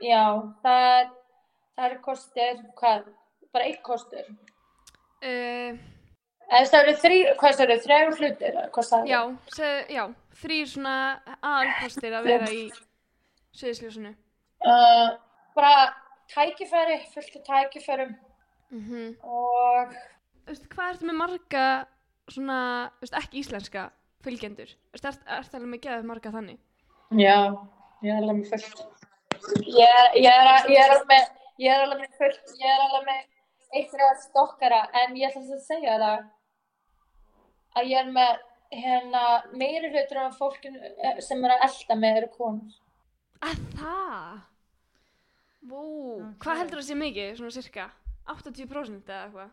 já, það, það eru kostir, hvað, bara eitt kostur. Uh, En það eru þrý, hvað það eru, þrjár hlutir, já, já, þrýr svona aðalkostir að vera í sviðsljósinu. Uh, bara tækifæri, fullt af tækifærum, Mhm. og Þú veist, hvað ertu með marga svona, þú veist, ekki íslenska fylgjendur? Þú veist, ert, ert alveg með geðað marga þannig? já, ég er alveg með fullt. Ég er, alveg með, fullt, ég er alveg með eitthvað stokkara, en ég ætla að segja það að ég er með hérna meiri hlutur af fólkinu eh, sem er að elda með eru konur. Að það? Vó, Ok. hvað heldur það sé mikið, svona cirka? 80% eða eitthvað?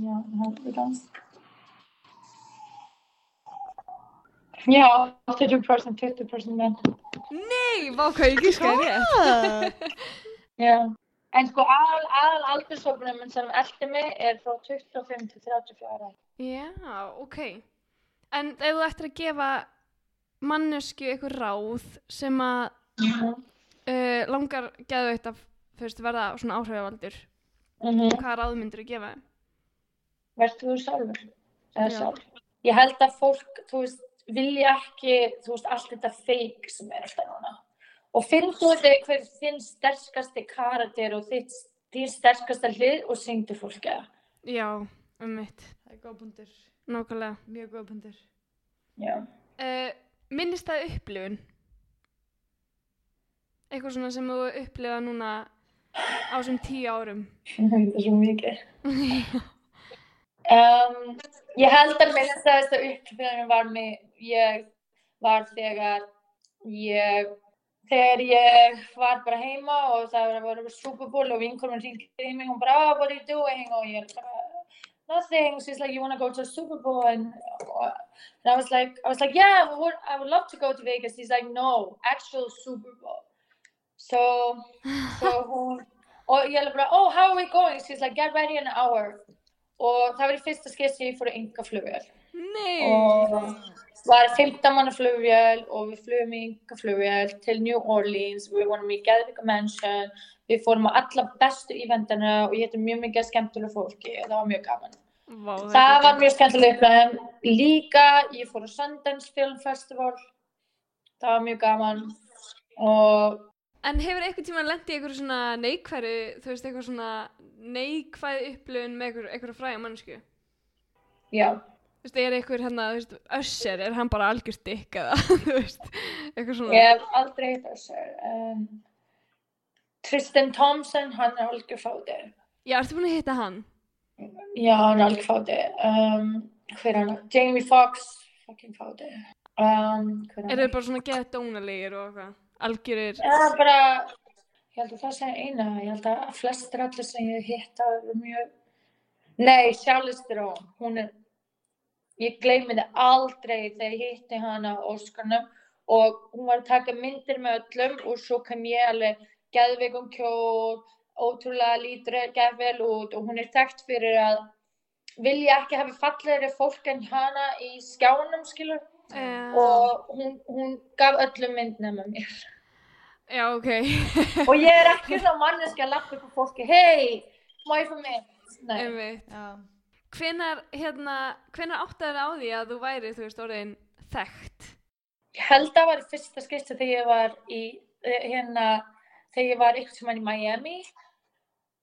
Já, heldur það. Já, 80%, 20% menn. Nei, vá hvað ég gískaði rétt. Já. En sko aðal, aðal aldurshópnum sem eldi mig er frá 25 til 34 ára. Já, ok. En ef þú ættir að gefa mannesku eitthvað ráð sem að uh, langar geðveitt að þú veist, verða svona áhrifavaldur, Mm -hmm. hvaða ráð myndir þú gefa? Verður þú sjálfur? Eða Já. sjálf? Ég held að fólk, þú veist, vilja ekki, þú veist, allt þetta feik sem er alltaf núna. Og finn þú þig hver þinn sterkasti karakter og þitt, þín sterkasta hlið og syngdu fólki það. Já, um mitt, Það er góð pundur, nákvæmlega. mjög góð pundur. Já. Uh, minnist það upplifun? Eitthvað svona sem þú upplifa núna á þessum tíu árum? [LAUGHS] Þetta er svo mikið. [LAUGHS] Um, ég held að minnst að þetta upplifinu var mig, ég var þegar ég, þegar ég var bara heima og það var að vera Super Bowl og vinkonum hringdi í mig, hún bara, oh, what are you doing? Og ég bara, nothing. She's like, you wanna go to a Super Bowl? And, and I was like, I was like, yeah, I would, I would love to go to Vegas. He's like, no, actual Super Bowl. So, so [LAUGHS] hún, og ég er bara, oh, how are we going? She's like, get ready in an hour. Og það var í fyrsta skeitt sem ég fór í enga flugvél. Nei! Og var 15 manna flugvél og við flugum í flugvél til New Orleans. Við vorum í Geðvika Mansion. Við fórum á alla bestu ívendana og ég hætti mjög mikið skemmtilega fólki. Það var mjög gaman. Vá, Það var mjög skemmtilega upplöðum. Líka, ég fór á Sundance Film Festival. Það var mjög gaman. Og En hefur eitthvað tíma lendið í eitthvað svona neikværi, þú veist, eitthvað svona neikvæði upplifun með eitthvað, fræga mannsku? já, Þú veist, er eitthvað hérna, þú veist, Össer, er hann bara algjör stikk eða, [LAUGHS] þú veist, eitthvað svona? ég hef aldrei hitt þessar. Um, Tristan Thompson, hann er algjör fátir. Já, ertu búin að hitta hann? Já, hann er algjör fátir. Um, hver er hann? Jamie Foxx, fucking fátir. Um, er þau bara svona geða dónalegir og eitthvað? Algjörir? Já, bara, ég held að það sé eina. Ég held að flestir allir sem ég hef hitt hafa verið mjög... Nei, Charlize Theron, hún er... Ég gleymi þið aldrei þegar ég hitti hana á Óskarnum og hún var að taka myndir með öllum og svo kom ég alveg geðveikum kjól, ótrúlega lítur geð vel út og hún er þekkt fyrir að vilja ekki hafa fallegri fólk en hana í skjánum, skilur. Uh, Og hún, hún gaf öllum mynd nema mér. Já, ok. [LAUGHS] Og ég er ekki þá manneski að lappa upp á fólki, hei, má ég fá mynd? Nei, Einmitt. Já. Hvenær, hérna, hvenær áttaði á því að þú væri, þú veist, orðin þekkt? ég held að það var fyrsta skipti þegar ég var í, eh, hérna, þegar ég var eitthvað sem í Miami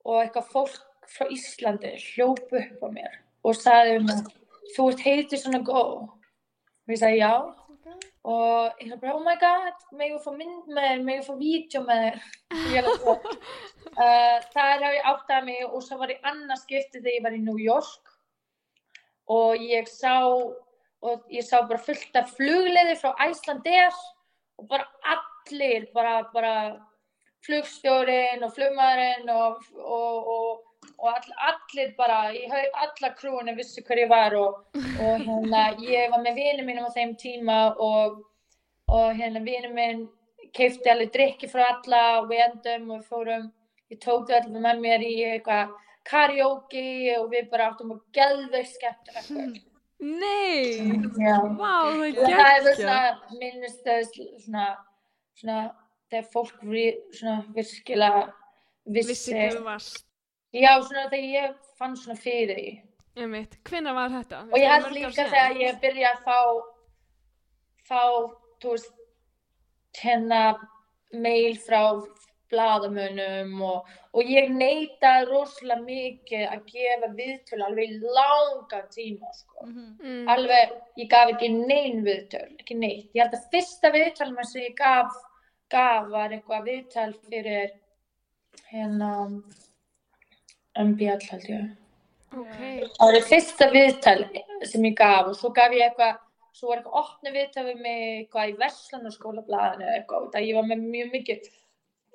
og eitthvað fólk frá Íslandi hljóp upp á mér og sagði um að þú ert heitið svona góð. Og ég sagði já og ég sagði bara, oh my god, megum við fá mynd með þér, megum við fá vídeo með þér. Uh, [LAUGHS] þar hef ég áttað mig og svo var ég annars skipti þegar ég var í New York og ég sá og ég sá bara fullt af flugleiði frá Icelandair og bara allir, bara, bara flugstjórin og flugmaðurinn og, og, og, og all, allir bara, ég hef alla krúinu vissi hver ég var og, hérna, ég var með vinum mínum á þeim tíma og, hérna vinum minn keipti alveg drikki frá alla og við endum og fórum, ég tók þau allir með mér í eitthvað karaoke og við bara áttum að skemmtilega kvöld. Nei! Já. Vá, það er Það er svona minnist þess svona, svona þegar fólk svona virkilega vissi, Vissi hvað þú varst. já svona þegar ég fann svona fyrir því Einmitt. Hvenær var þetta? og ég held líka þegar ég byrja að fá fá, þú veist hérna mail frá blaðamönnum og, og ég neita rosalega mikið að gefa viðtöl alveg í langan tíma sko. mm. alveg, ég gaf ekki neinn viðtöl, ekki neitt. Ég held að fyrsta viðtölum sem ég gaf, gaf var eitthvað viðtöl fyrir hérna MBL held ég. ok, Það var fyrsta viðtöl sem ég gaf og svo gaf ég eitthvað, svo var eitthvað opnu viðtöl við mig eitthvað í Vestlunarskólablaðinu eða eitthvað, það ég var með mjög mikið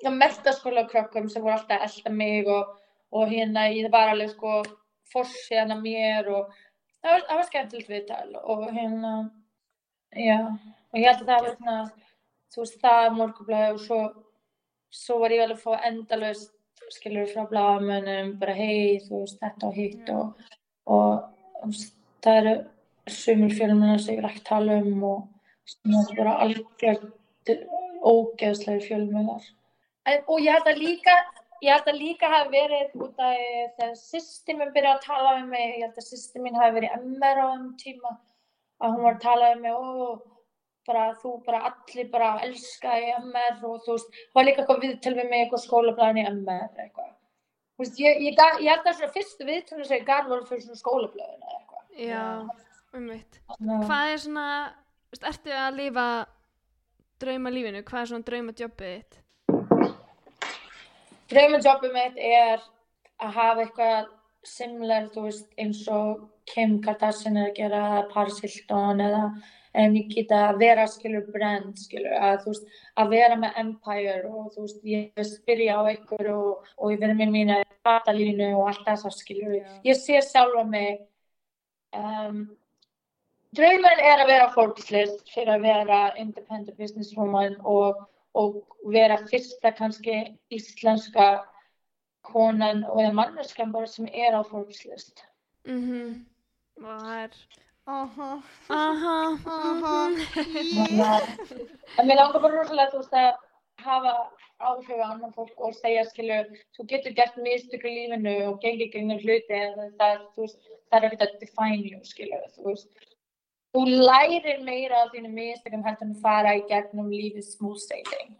mestaskólakrökkum sem voru alltaf að elda mig og, og hérna ég var alveg sko fórsið hana mér og það var, það var skemmtilegt viðtal og hérna já, og ég held að það var svona þú veist það morgublaði og svo svo var ég alveg að fá endalaust skilur frá blagamönnum bara hei, þú veist, þetta og hitt og, og þú veist, það eru sumir fjölmennar sem ég vil ekki tala um og er bara algjörð ógeðslega fjölmennar en, og ég held að líka ég held að líka hafi verið út af þegar sýsti minn byrjaði að tala um mig ég held að sýsti mín hafi verið MR á þeim tíma að hún var að tala um mig og bara þú bara allir bara elska í MR og þú veist, það var líka eitthvað viðtöl við mig eitthvað skólablaðin í MR eitthvað. Þú veist, ég, ég, ég held að svona fyrstu viðtölu sem ég gaf voru fyrir svona skólablaðin eitthvað. já, um að- hvað er svona, ertu að lifa drauma lífinu, hvað er svona drauma jobbið þitt Draumajobbið mitt er að hafa eitthvað similar, þú veist, eins og Kim Kardashian er að gera, eða Paris Hilton eða en ég geta að vera, skilur, brand, skilur, að þú veist, að vera með empire og þú veist, ég vil spyrja á ykkur og, og ég verði með mína batalínu og allt þess að skilur. Já. Ég sé sjálfa mig, um, drauminn er að vera fórkislist fyrir að vera independent businesswoman og og vera fyrsta kannski íslenska konan og eða manneskan bara sem er á Forbes list. mhm. Og það er Aha, aha, aha, að [LAUGHS] en mér langar bara rosalega þú veist að hafa áhrif á annan fólk og segja skilu, þú getur gert mistök í lífinu og gengið gegnum hluti en það er, þú veist, það er ekkert að define you skilu, þú veist. Þú lærir meira af þínu mistökum heldur en að fara í gegnum lífið smooth sailing.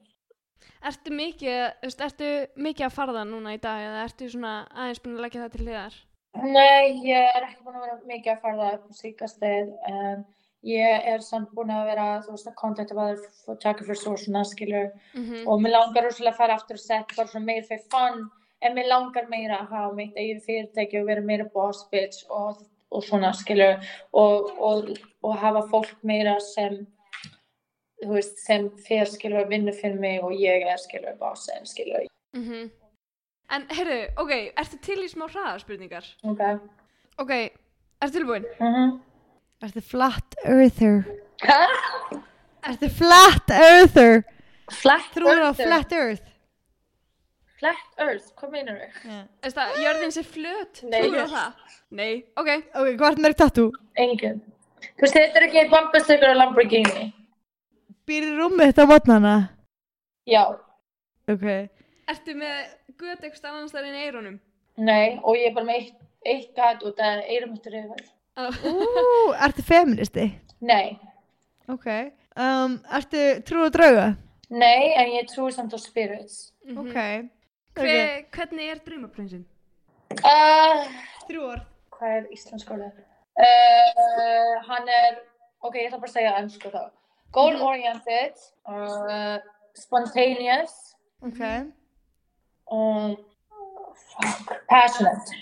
Ertu mikið, ertu mikið að farða núna í dag eða ertu svona aðeins búin að leggja það til hliðar? Nei, ég er ekki búin að vera mikið að upp á síkastið en ég er samt búin að vera, að kontakta bæður photographer og svona, skilur, Mm og mér langar rosalega að fara aftur og set bara svona meira fyrir fun, en mér langar meira að hafa mitt eigin fyrirtæki og vera meira boss bitch og, og svona, skilur, og, og, og hafa fólk meira sem, þú veist, sem fyrir, skilur, vinnu fyrir mig og ég er, skilur, bossin, skilur, -hmm. En, heyrðu, ok, ertu til í smá hraðarspurningar? ok, Ok, ertu tilbúin? mhm. Ertu flat earther? Hæ? Ertu flat earther? Flat á earther? flat earth? Flat earth, hvað meinar þau? Yeah. Er það, jörðin sé flöt? Nei. Trúirðu á það? Nei, ok. Ok, hvað er mörg tattoo? Engin. Þú veist, þetta er ekki bambastökur og Lamborghini. Býr í rúmið þetta á mótnana? Já, Ok. Ertu með göt eitthvað annars þar inn í eyrunum? nei, og ég er bara með eitt, eitt gat út af eyrumöttur yfir. Ú, ertu feministi? Nei, Ok. Um, ertu trú og drauga? nei, en ég trúi samt á spirits. Mhm. Ok. Hve, hvernig er draumaprinsinn? Uh, Þrjú orð. hvað er íslensk orðið? Uh, hann er, ok, ég ætla bara að segja ennsku þá. Goal-oriented, uh, spontaneous, Ok. um, fuck, passionate.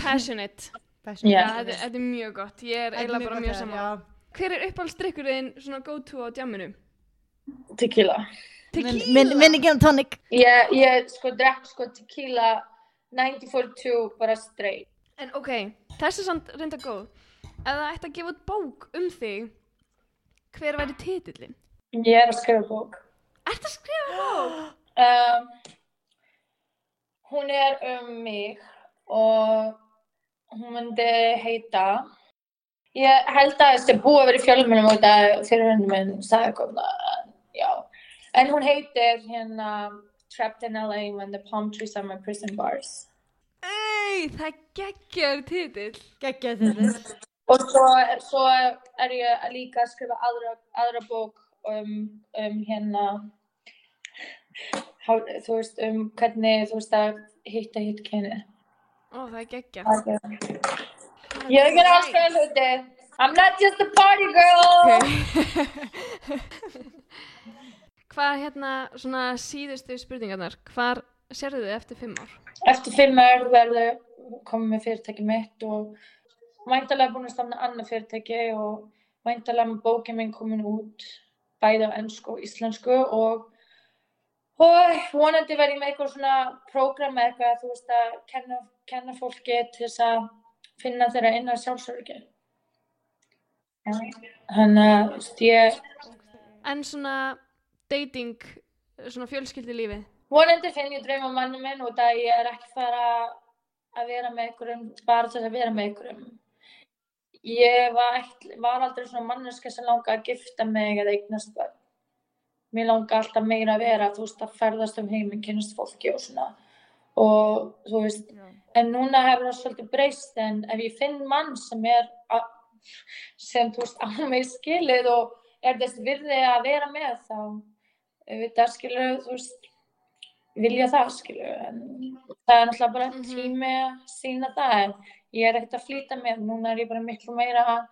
Passionate. Þetta, þetta er mjög gott. Ég er eiginlega bara mjög saman. Hver er uppáhaldsdrykkur þinn svona go-to á djamminu? Tequila. Tequila? Minn ekki um tonic. Ég, ég sko drekk sko tequila 1942 bara straight. En ok, þessi er samt reynda góð. Ef það ætti að gefa út bók um þig, hver væri titillin? Ég er að skrifa bók. Ertu að skrifa bók? [GASPS] Um, hún er um mig og hún myndi heita ég held að þessi búið að vera í fjölmunum af fyrirhundum minn sagði kom það, já en hún heitir hérna Trapped in LA when the palm trees are my prison bars Ei, það geggjar titill. Gekkja þetta. og svo, svo er ég líka að skrifa aðra, aðra bók um, um hérna Há, þú veist, um hvernig, þú veist, að hitta hitt kynið. Ó, það er geggjað. Ég er ekki alls fyrir hluti. I'm not just a party girl. Ok. [LAUGHS] Hvað hérna, svona síðustu spurningarnar, hvar sérðu þið eftir fimm ár? Eftir fimm ár verður komið með fyrirtæki mitt og væntalega búin að stafna annað fyrirtæki og væntalega með bókið minn komin út bæði á ennsku og íslensku og, og vonandi verð ég með eitthvað svona prógram eitthvað, þú veist, að kenna, kenna fólki til þess að finna þeirra innan sjálfsörgi. Þannig að, ég En svona dating, svona fjölskyldulífið? vonandi finn ég drauma manni minn út að ég er ekki fara að vera með einhverjum bara til að vera með einhverjum. Ég var, ætl, var aldrei svona manneska sem langa að gifta mig eða eignast börn. Mér langa alltaf meira að vera, þú veist, að ferðast um heiminn, kynast fólki og svona. Og þú veist, en núna hefur það svolítið breyst en ef ég finn mann sem er að, sem þú veist [LAUGHS] á mig skilið og er þess virði að vera með þá auðvitað skilur þú veist vilja það skilur en það er náttúrulega bara Mhm. tími að sína það en ég er ekkert að flýta mér núna er ég bara miklu meira að,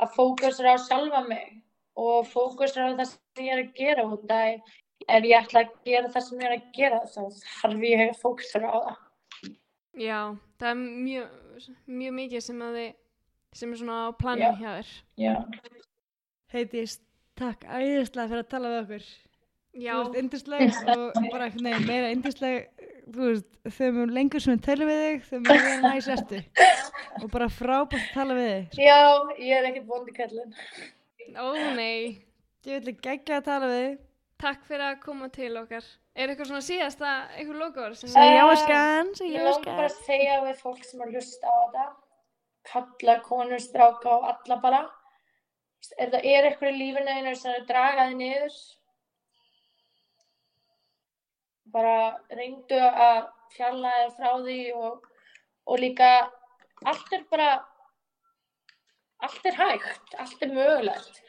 að fókusra á sjálfa mig og fókusra á það sem ég er að gera út að ef ég ætla að gera það sem ég er að gera þá þarf ég að fókusra á það Já, það er mjög, mjög mikið sem að þið, sem er svona á planinu Já. hjá þér. já, Heiðdís, takk æðislega fyrir að tala við okkur. Já, Þú veist, yndisleg og bara ekki neina meira veist, þegar mjög lengur sem við tölum við þig, þegar mjög meira næs ertu. Og bara frábært að tala við þig. já, ég er ekkert vondi kallin ó nei, Ég vil ekki að tala við þig. takk fyrir að koma til okkar. Er eitthvað svona síðasta, eitthvað logoður sem Segja segja Ég langar bara að segja við fólk sem er að hlusta á þetta, kalla konur, stráka og alla bara. Ef það er eitthvað í lífinu einu sem er að draga þið niður, bara reyndu að fjalla þig frá því og, og líka allt er bara, allt er hægt, allt er mögulegt.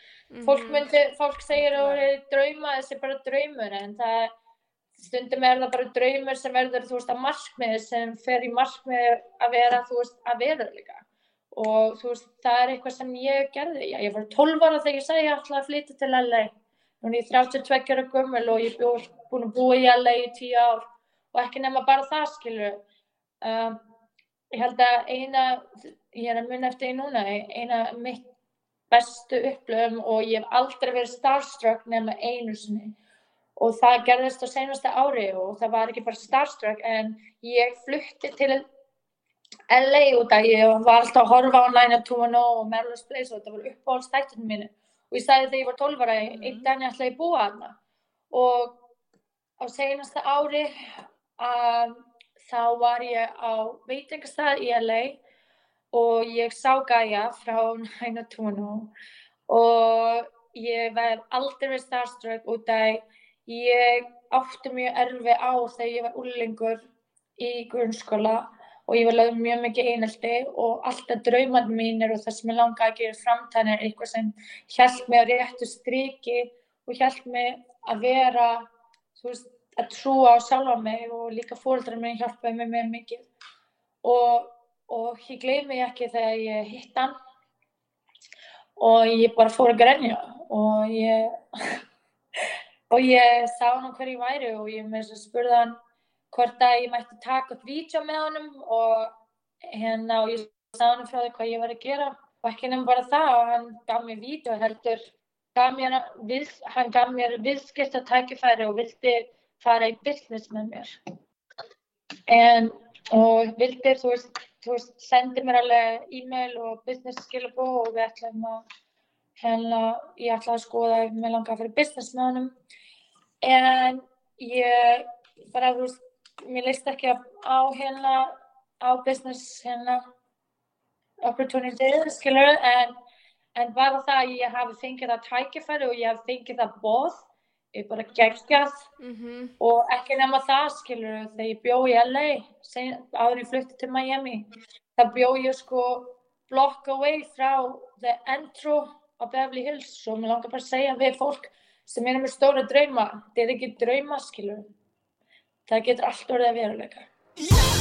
Fólk, Mhm. myndi, fólk segir að það er drauma, þessi er bara draumur en það stundum er það bara draumur sem verður þú veist að markmiði sem fer í markmiði að vera þú veist að vera líka og þú veist það er eitthvað sem ég gerði já, ég var 12 ára þegar ég sagði ég ætla að flytja til LA núna ég er 32 ára gömul og ég er búin að búa í LA í 10 ár. Og ekki nema bara það skilur um, ég held að eina ég er að munna eftir því núna eina mitt bestu upplöfum og ég hef aldrei verið starstruck nema einu sinni. Og það gerðist á seinasta ári og það var ekki bara starstruck en ég flutti til LA út að ég var alltaf að horfa á 90210 og Melrose Place og þetta var uppáhaldstættinu mínu og ég sagði þegar ég var 12 ára Mhm. einn daginn ætla ég að búa þarna. Og á seinasta ári um, þá var ég á veitingastað í LA og ég sá Gaia frá 90210 og ég var aldrei starstruck út að ég átti mjög erfi á þegar ég var úrlingur í grunnskóla og ég var lögð mjög mikið einelti og alltaf draumar mínir og það sem ég langaði að gera framtæðin er eitthvað sem hjælt mig á réttu striki og hjælt mig að vera, þú veist, að trúa á sjálfa mig og líka fóreldrar mér hjálpaði mér mjög mikið. Og, og ég gleymi ekki þegar ég hitt hann. Og ég bara fór að grenja og ég [LAUGHS] og ég sá hann hver ég væri og ég þess að spurði hann hvort að ég mætti taka upp vídeo með honum og hérna og ég sá hann frá því hvað ég var að gera. Og ekki nefnum bara það og hann gaf mér vídeo heldur. Gaf mér, hann gaf mér viðskipta tækifæri og vildi fara í business með mér. En og vildi þú veist, þú veist sendi mér alveg e-mail og business skilabó og við ætlum að hérna, ég ætlaði að skoða ef mér langaði að fyrir business með honum. En ég bara, þú veist, mér leist ekki á hérna, á business hérna opportunity, skilur, en en bara það að ég hafi fengið það tækifæri og ég hafi fengið það bóð ég bara geggjað. Mhm. og ekki nema það skilur þegar ég bjó í LA áður ég flutti til Miami það bjó ég sko block away frá the intro á Beverly Hills. Og mér langar bara að segja við fólk sem er með stóra drauma þetta er ekki drauma skilur það getur allt orðið að veruleika.